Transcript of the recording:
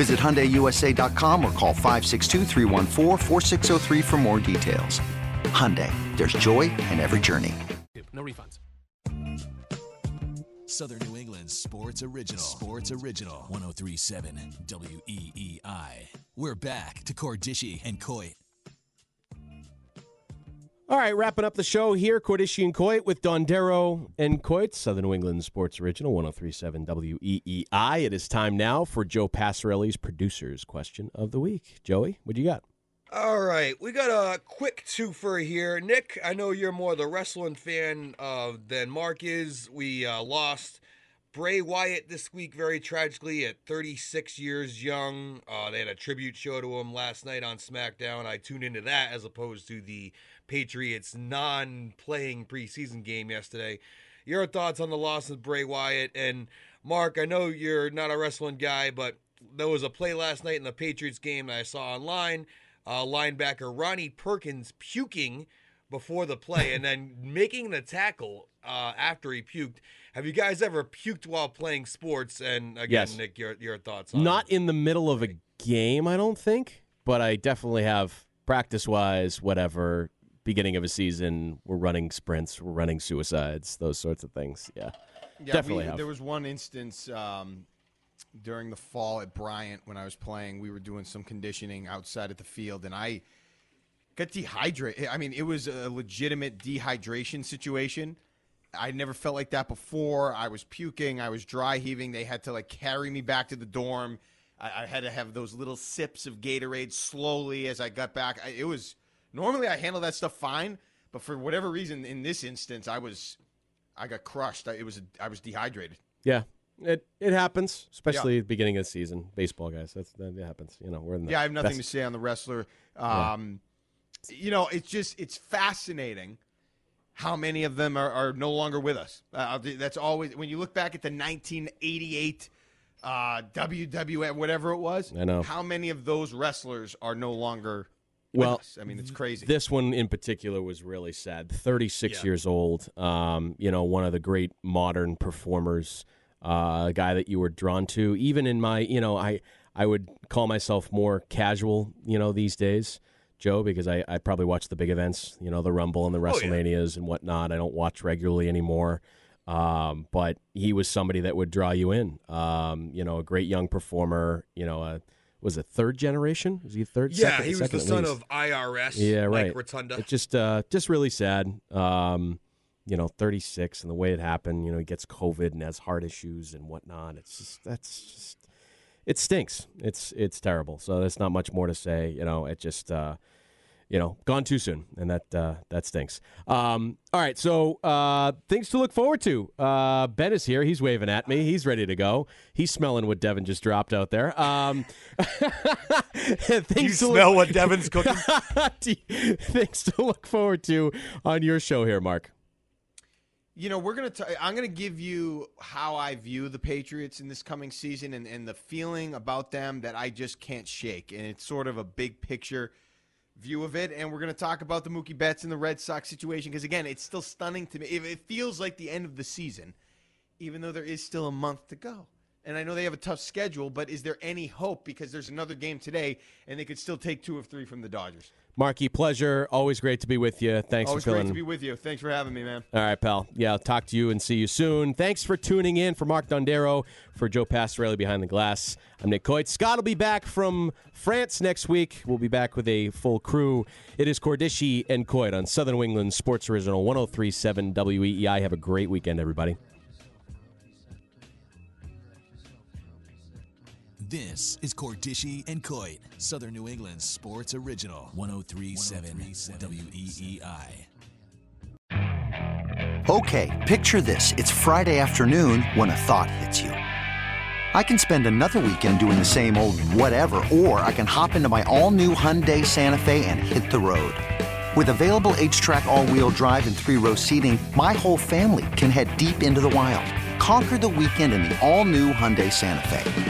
Visit HyundaiUSA.com or call 562 for more details. Hyundai, there's joy in every journey. No refunds. Southern New England Sports Original. Sports Original. 1037 WEEI. We're back to Cordischi and Coit. All right, wrapping up the show here, Cordischi and Coit with Dondero and Coit, Southern New England Sports Original, 1037 WEEI. It is time now for Joe Passarelli's producer's question of the week. Joey, what do you got? All right, we got a quick twofer here. Nick, I know you're more the wrestling fan uh, than Mark is. We uh, lost Bray Wyatt this week very tragically at 36 years young. Uh, they had a tribute show to him last night on SmackDown. I tuned into that as opposed to the Patriots non playing preseason game yesterday. Your thoughts on the loss of Bray Wyatt? And Mark, I know you're not a wrestling guy, but there was a play last night in the Patriots game that I saw online. Uh, linebacker Ronnie Perkins puking before the play and then making the tackle uh, after he puked. Have you guys ever puked while playing sports? And again, yes. Nick, your, your thoughts on Not in the middle of a game, I don't think, but I definitely have practice wise, whatever, beginning of a season, we're running sprints, we're running suicides, those sorts of things. Yeah, yeah definitely. We, there was one instance um, during the fall at Bryant when I was playing. We were doing some conditioning outside at the field, and I got dehydrated. I mean, it was a legitimate dehydration situation. I never felt like that before. I was puking. I was dry heaving. They had to like carry me back to the dorm. I, I had to have those little sips of Gatorade slowly as I got back. I, it was Normally, I handle that stuff fine, but for whatever reason, in this instance, I was, I got crushed. I, it was, I was dehydrated. Yeah, it it happens, especially yeah. at the beginning of the season. Baseball guys, that's that happens. You know, we're in the yeah. I have nothing best. to say on the wrestler. Um, yeah. You know, it's just it's fascinating how many of them are, are no longer with us. Uh, that's always when you look back at the 1988 uh, WWF, whatever it was. I know how many of those wrestlers are no longer well, I mean, it's crazy. This one in particular was really sad. 36 yeah. years old. Um, you know, one of the great modern performers, uh, a guy that you were drawn to. Even in my, you know, I I would call myself more casual, you know, these days, Joe, because I, I probably watch the big events, you know, the Rumble and the WrestleManias oh, yeah. and whatnot. I don't watch regularly anymore. Um, but he was somebody that would draw you in. Um, you know, a great young performer, you know, a was it third generation? Was he third? Yeah, second, he was second the son of IRS. Yeah, right. Rotunda. It's just uh, just really sad. Um, you know, 36 and the way it happened. You know, he gets COVID and has heart issues and whatnot. It's just that's just it stinks. It's it's terrible. So there's not much more to say. You know, it just uh, you know, gone too soon, and that uh, that stinks. Um, all right, so uh, things to look forward to. Uh, ben is here. He's waving at me. He's ready to go. He's smelling what Devin just dropped out there. Um, things you smell look- what Devin's cooking. things to look forward to on your show here, Mark. You know, we're gonna. T- I'm gonna give you how I view the Patriots in this coming season, and, and the feeling about them that I just can't shake. And it's sort of a big picture view of it, and we're to talk about the Mookie Betts and the Red Sox situation because again, it's still stunning to me. It feels like the end of the season, even though there is still a month to go. And I know they have a tough schedule, but is there any hope? Because there's another game today, and they could still take two of three from the Dodgers. Marky, pleasure. Always great to be with you. Thanks Always for filling. Always great to be with you. Thanks for having me, man. All right, pal. Yeah, I'll talk to you and see you soon. Thanks for tuning in. For Mark Dondero, for Joe Passarelli behind the glass, I'm Nick Coit. Scott will be back from France next week. We'll be back with a full crew. It is Cordischi and Coit on Southern New England Sports Original 1037 WEEI. Have a great weekend, everybody. This is Cordischi and Coit, Southern New England Sports Original, 1037 WEEI. Okay, picture this. It's Friday afternoon when a thought hits you. I can spend another weekend doing the same old whatever, or I can hop into my all new Hyundai Santa Fe and hit the road. With available H track, all wheel drive, and three row seating, my whole family can head deep into the wild. Conquer the weekend in the all new Hyundai Santa Fe.